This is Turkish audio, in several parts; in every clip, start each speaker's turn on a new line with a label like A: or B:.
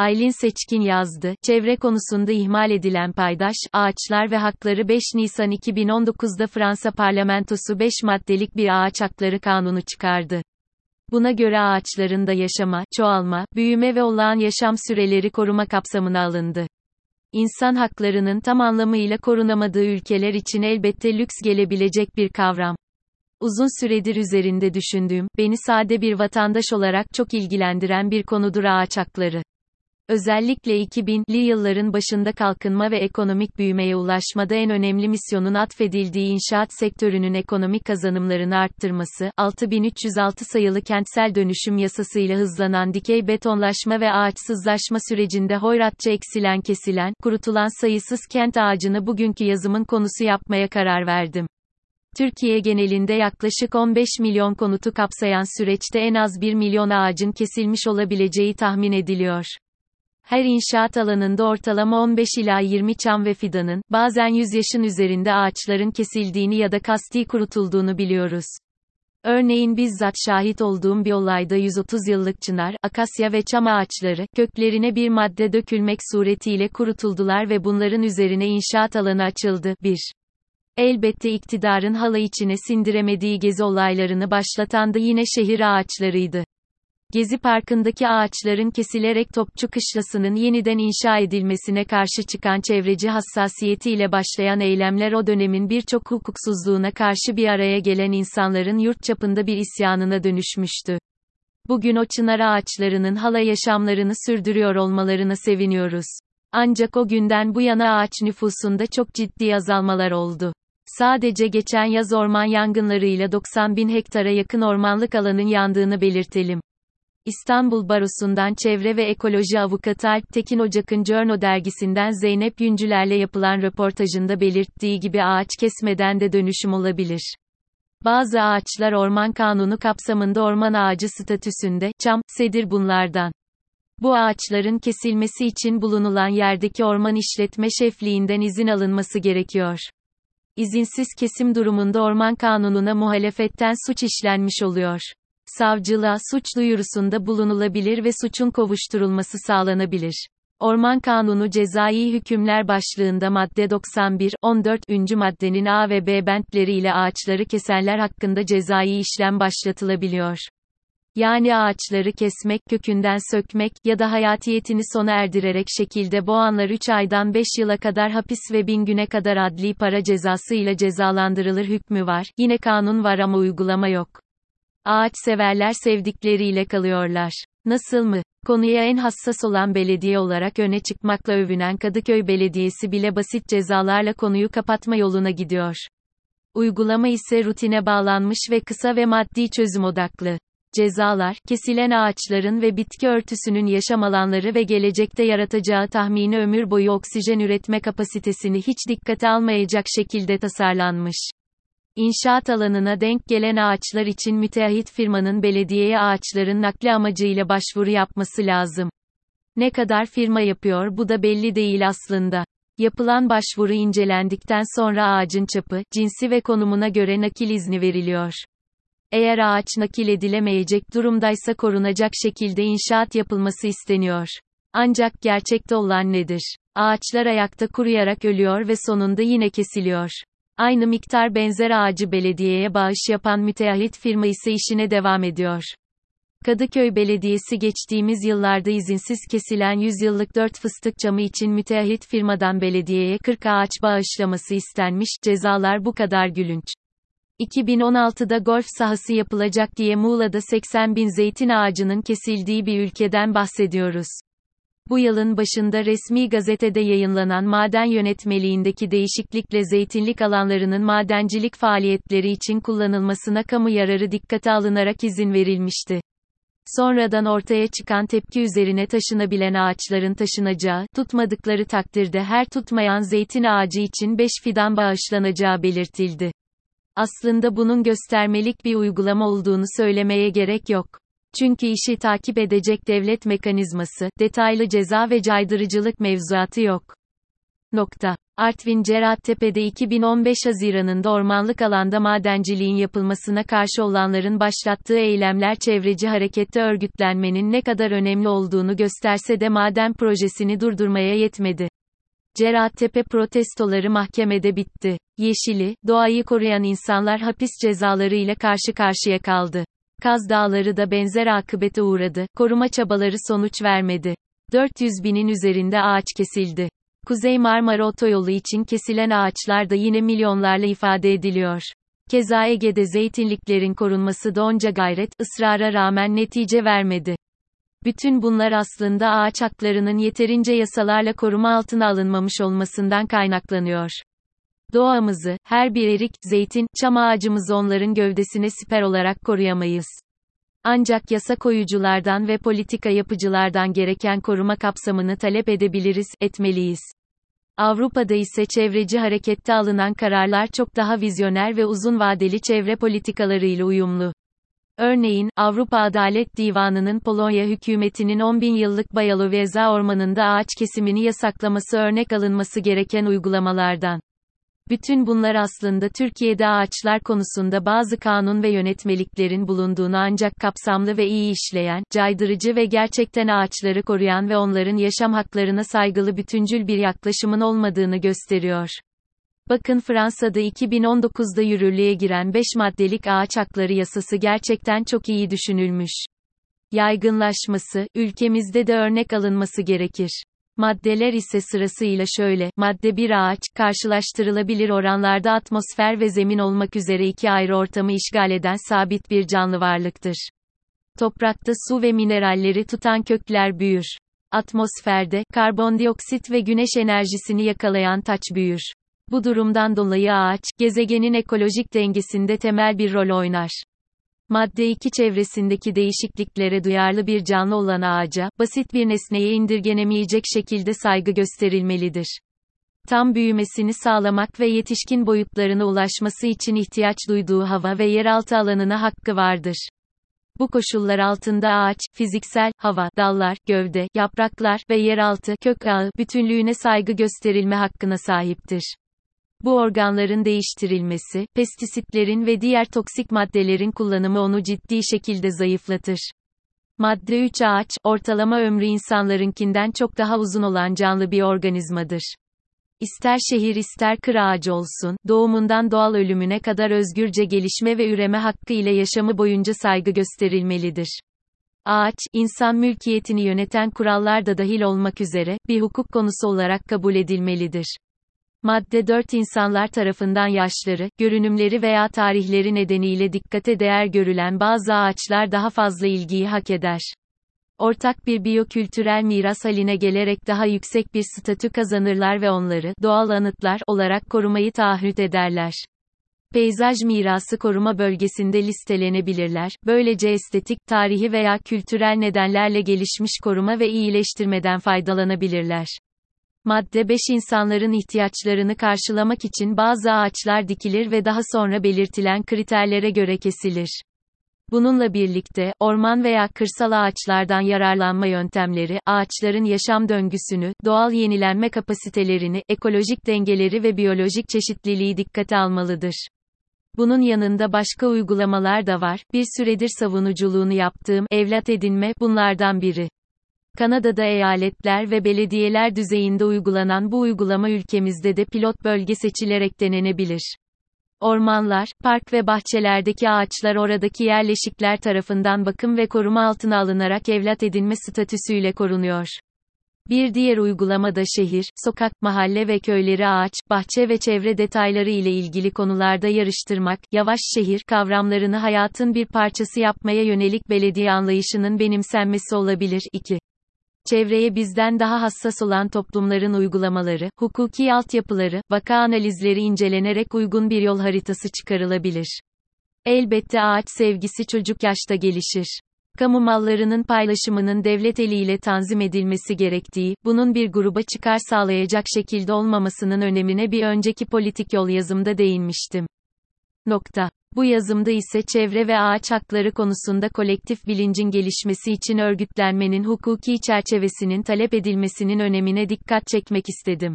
A: Aylin Seçkin yazdı. Çevre konusunda ihmal edilen paydaş, ağaçlar ve hakları 5 Nisan 2019'da Fransa parlamentosu 5 maddelik bir ağaç hakları kanunu çıkardı. Buna göre ağaçların da yaşama, çoğalma, büyüme ve olağan yaşam süreleri koruma kapsamına alındı. İnsan haklarının tam anlamıyla korunamadığı ülkeler için elbette lüks gelebilecek bir kavram. Uzun süredir üzerinde düşündüğüm, beni sade bir vatandaş olarak çok ilgilendiren bir konudur ağaç hakları. Özellikle 2000'li yılların başında kalkınma ve ekonomik büyümeye ulaşmada en önemli misyonun atfedildiği inşaat sektörünün ekonomik kazanımlarını arttırması, 6306 sayılı kentsel dönüşüm yasasıyla hızlanan dikey betonlaşma ve ağaçsızlaşma sürecinde hoyratça eksilen kesilen, kurutulan sayısız kent ağacını bugünkü yazımın konusu yapmaya karar verdim. Türkiye genelinde yaklaşık 15 milyon konutu kapsayan süreçte en az 1 milyon ağacın kesilmiş olabileceği tahmin ediliyor. Her inşaat alanında ortalama 15 ila 20 çam ve fidanın, bazen 100 yaşın üzerinde ağaçların kesildiğini ya da kasti kurutulduğunu biliyoruz. Örneğin bizzat şahit olduğum bir olayda 130 yıllık çınar, akasya ve çam ağaçları, köklerine bir madde dökülmek suretiyle kurutuldular ve bunların üzerine inşaat alanı açıldı. 1. Elbette iktidarın hala içine sindiremediği gezi olaylarını başlatan da yine şehir ağaçlarıydı. Gezi Parkı'ndaki ağaçların kesilerek Topçu Kışlası'nın yeniden inşa edilmesine karşı çıkan çevreci hassasiyetiyle başlayan eylemler o dönemin birçok hukuksuzluğuna karşı bir araya gelen insanların yurt çapında bir isyanına dönüşmüştü. Bugün o çınar ağaçlarının hala yaşamlarını sürdürüyor olmalarına seviniyoruz. Ancak o günden bu yana ağaç nüfusunda çok ciddi azalmalar oldu. Sadece geçen yaz orman yangınlarıyla 90 bin hektara yakın ormanlık alanın yandığını belirtelim. İstanbul Barosu'ndan çevre ve ekoloji avukatı Alp Tekin Ocak'ın Journo dergisinden Zeynep Yüncüler'le yapılan röportajında belirttiği gibi ağaç kesmeden de dönüşüm olabilir. Bazı ağaçlar orman kanunu kapsamında orman ağacı statüsünde, çam, sedir bunlardan. Bu ağaçların kesilmesi için bulunulan yerdeki orman işletme şefliğinden izin alınması gerekiyor. İzinsiz kesim durumunda orman kanununa muhalefetten suç işlenmiş oluyor savcılığa suç duyurusunda bulunulabilir ve suçun kovuşturulması sağlanabilir. Orman Kanunu Cezai Hükümler başlığında madde 91, 14. maddenin A ve B bentleri ile ağaçları kesenler hakkında cezai işlem başlatılabiliyor. Yani ağaçları kesmek, kökünden sökmek ya da hayatiyetini sona erdirerek şekilde boğanlar 3 aydan 5 yıla kadar hapis ve 1000 güne kadar adli para cezası ile cezalandırılır hükmü var. Yine kanun var ama uygulama yok. Ağaç severler sevdikleriyle kalıyorlar. Nasıl mı? Konuya en hassas olan belediye olarak öne çıkmakla övünen Kadıköy Belediyesi bile basit cezalarla konuyu kapatma yoluna gidiyor. Uygulama ise rutine bağlanmış ve kısa ve maddi çözüm odaklı. Cezalar, kesilen ağaçların ve bitki örtüsünün yaşam alanları ve gelecekte yaratacağı tahmini ömür boyu oksijen üretme kapasitesini hiç dikkate almayacak şekilde tasarlanmış. İnşaat alanına denk gelen ağaçlar için müteahhit firmanın belediyeye ağaçların nakli amacıyla başvuru yapması lazım. Ne kadar firma yapıyor bu da belli değil aslında. Yapılan başvuru incelendikten sonra ağacın çapı, cinsi ve konumuna göre nakil izni veriliyor. Eğer ağaç nakil edilemeyecek durumdaysa korunacak şekilde inşaat yapılması isteniyor. Ancak gerçekte olan nedir? Ağaçlar ayakta kuruyarak ölüyor ve sonunda yine kesiliyor. Aynı miktar benzer ağacı belediyeye bağış yapan müteahhit firma ise işine devam ediyor. Kadıköy Belediyesi geçtiğimiz yıllarda izinsiz kesilen 100 yıllık 4 fıstık camı için müteahhit firmadan belediyeye 40 ağaç bağışlaması istenmiş, cezalar bu kadar gülünç. 2016'da golf sahası yapılacak diye Muğla'da 80 bin zeytin ağacının kesildiği bir ülkeden bahsediyoruz. Bu yılın başında resmi gazetede yayınlanan maden yönetmeliğindeki değişiklikle zeytinlik alanlarının madencilik faaliyetleri için kullanılmasına kamu yararı dikkate alınarak izin verilmişti. Sonradan ortaya çıkan tepki üzerine taşınabilen ağaçların taşınacağı, tutmadıkları takdirde her tutmayan zeytin ağacı için 5 fidan bağışlanacağı belirtildi. Aslında bunun göstermelik bir uygulama olduğunu söylemeye gerek yok. Çünkü işi takip edecek devlet mekanizması, detaylı ceza ve caydırıcılık mevzuatı yok. Nokta. Artvin Cerattepe'de 2015 Haziran'ında ormanlık alanda madenciliğin yapılmasına karşı olanların başlattığı eylemler çevreci harekette örgütlenmenin ne kadar önemli olduğunu gösterse de maden projesini durdurmaya yetmedi. Cerattepe protestoları mahkemede bitti. Yeşili, doğayı koruyan insanlar hapis cezalarıyla karşı karşıya kaldı. Kaz Dağları da benzer akıbete uğradı, koruma çabaları sonuç vermedi. 400 binin üzerinde ağaç kesildi. Kuzey Marmara Otoyolu için kesilen ağaçlar da yine milyonlarla ifade ediliyor. Keza Ege'de zeytinliklerin korunması da onca gayret, ısrara rağmen netice vermedi. Bütün bunlar aslında ağaç haklarının yeterince yasalarla koruma altına alınmamış olmasından kaynaklanıyor. Doğamızı, her bir erik, zeytin, çam ağacımızı onların gövdesine siper olarak koruyamayız. Ancak yasa koyuculardan ve politika yapıcılardan gereken koruma kapsamını talep edebiliriz, etmeliyiz. Avrupa'da ise çevreci harekette alınan kararlar çok daha vizyoner ve uzun vadeli çevre politikalarıyla uyumlu. Örneğin, Avrupa Adalet Divanı'nın Polonya hükümetinin 10 bin yıllık Bayaloveza ormanında ağaç kesimini yasaklaması örnek alınması gereken uygulamalardan. Bütün bunlar aslında Türkiye'de ağaçlar konusunda bazı kanun ve yönetmeliklerin bulunduğunu ancak kapsamlı ve iyi işleyen, caydırıcı ve gerçekten ağaçları koruyan ve onların yaşam haklarına saygılı bütüncül bir yaklaşımın olmadığını gösteriyor. Bakın Fransa'da 2019'da yürürlüğe giren 5 maddelik ağaç hakları yasası gerçekten çok iyi düşünülmüş. Yaygınlaşması, ülkemizde de örnek alınması gerekir. Maddeler ise sırasıyla şöyle, madde 1 ağaç, karşılaştırılabilir oranlarda atmosfer ve zemin olmak üzere iki ayrı ortamı işgal eden sabit bir canlı varlıktır. Toprakta su ve mineralleri tutan kökler büyür. Atmosferde, karbondioksit ve güneş enerjisini yakalayan taç büyür. Bu durumdan dolayı ağaç, gezegenin ekolojik dengesinde temel bir rol oynar. Madde 2 çevresindeki değişikliklere duyarlı bir canlı olan ağaca, basit bir nesneye indirgenemeyecek şekilde saygı gösterilmelidir. Tam büyümesini sağlamak ve yetişkin boyutlarına ulaşması için ihtiyaç duyduğu hava ve yeraltı alanına hakkı vardır. Bu koşullar altında ağaç, fiziksel, hava, dallar, gövde, yapraklar ve yeraltı, kök ağı, bütünlüğüne saygı gösterilme hakkına sahiptir. Bu organların değiştirilmesi, pestisitlerin ve diğer toksik maddelerin kullanımı onu ciddi şekilde zayıflatır. Madde 3 ağaç, ortalama ömrü insanlarınkinden çok daha uzun olan canlı bir organizmadır. İster şehir ister kır ağacı olsun, doğumundan doğal ölümüne kadar özgürce gelişme ve üreme hakkı ile yaşamı boyunca saygı gösterilmelidir. Ağaç, insan mülkiyetini yöneten kurallar da dahil olmak üzere, bir hukuk konusu olarak kabul edilmelidir. Madde 4 insanlar tarafından yaşları, görünümleri veya tarihleri nedeniyle dikkate değer görülen bazı ağaçlar daha fazla ilgiyi hak eder. Ortak bir biyokültürel miras haline gelerek daha yüksek bir statü kazanırlar ve onları doğal anıtlar olarak korumayı taahhüt ederler. Peyzaj mirası koruma bölgesinde listelenebilirler. Böylece estetik, tarihi veya kültürel nedenlerle gelişmiş koruma ve iyileştirmeden faydalanabilirler. Madde 5 insanların ihtiyaçlarını karşılamak için bazı ağaçlar dikilir ve daha sonra belirtilen kriterlere göre kesilir. Bununla birlikte, orman veya kırsal ağaçlardan yararlanma yöntemleri, ağaçların yaşam döngüsünü, doğal yenilenme kapasitelerini, ekolojik dengeleri ve biyolojik çeşitliliği dikkate almalıdır. Bunun yanında başka uygulamalar da var, bir süredir savunuculuğunu yaptığım, evlat edinme, bunlardan biri. Kanada'da eyaletler ve belediyeler düzeyinde uygulanan bu uygulama ülkemizde de pilot bölge seçilerek denenebilir. Ormanlar, park ve bahçelerdeki ağaçlar oradaki yerleşikler tarafından bakım ve koruma altına alınarak evlat edinme statüsüyle korunuyor. Bir diğer uygulama da şehir, sokak, mahalle ve köyleri ağaç, bahçe ve çevre detayları ile ilgili konularda yarıştırmak, yavaş şehir kavramlarını hayatın bir parçası yapmaya yönelik belediye anlayışının benimsenmesi olabilir. 2 çevreye bizden daha hassas olan toplumların uygulamaları, hukuki altyapıları, vaka analizleri incelenerek uygun bir yol haritası çıkarılabilir. Elbette ağaç sevgisi çocuk yaşta gelişir. Kamu mallarının paylaşımının devlet eliyle tanzim edilmesi gerektiği, bunun bir gruba çıkar sağlayacak şekilde olmamasının önemine bir önceki politik yol yazımda değinmiştim. Nokta. Bu yazımda ise çevre ve ağaç hakları konusunda kolektif bilincin gelişmesi için örgütlenmenin hukuki çerçevesinin talep edilmesinin önemine dikkat çekmek istedim.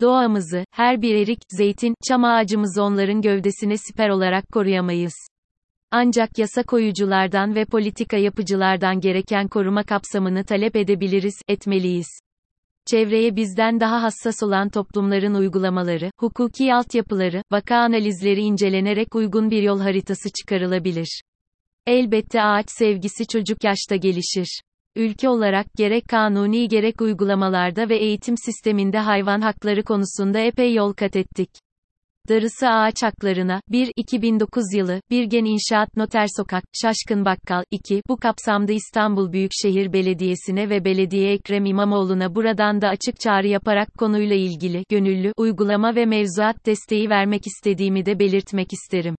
A: Doğamızı, her bir erik, zeytin, çam ağacımızı onların gövdesine siper olarak koruyamayız. Ancak yasa koyuculardan ve politika yapıcılardan gereken koruma kapsamını talep edebiliriz, etmeliyiz. Çevreye bizden daha hassas olan toplumların uygulamaları, hukuki altyapıları, vaka analizleri incelenerek uygun bir yol haritası çıkarılabilir. Elbette ağaç sevgisi çocuk yaşta gelişir. Ülke olarak gerek kanuni gerek uygulamalarda ve eğitim sisteminde hayvan hakları konusunda epey yol kat ettik. Darısı ağaç haklarına, 1, 2009 yılı, Birgen İnşaat Noter Sokak, Şaşkın Bakkal, 2, bu kapsamda İstanbul Büyükşehir Belediyesi'ne ve Belediye Ekrem İmamoğlu'na buradan da açık çağrı yaparak konuyla ilgili, gönüllü, uygulama ve mevzuat desteği vermek istediğimi de belirtmek isterim.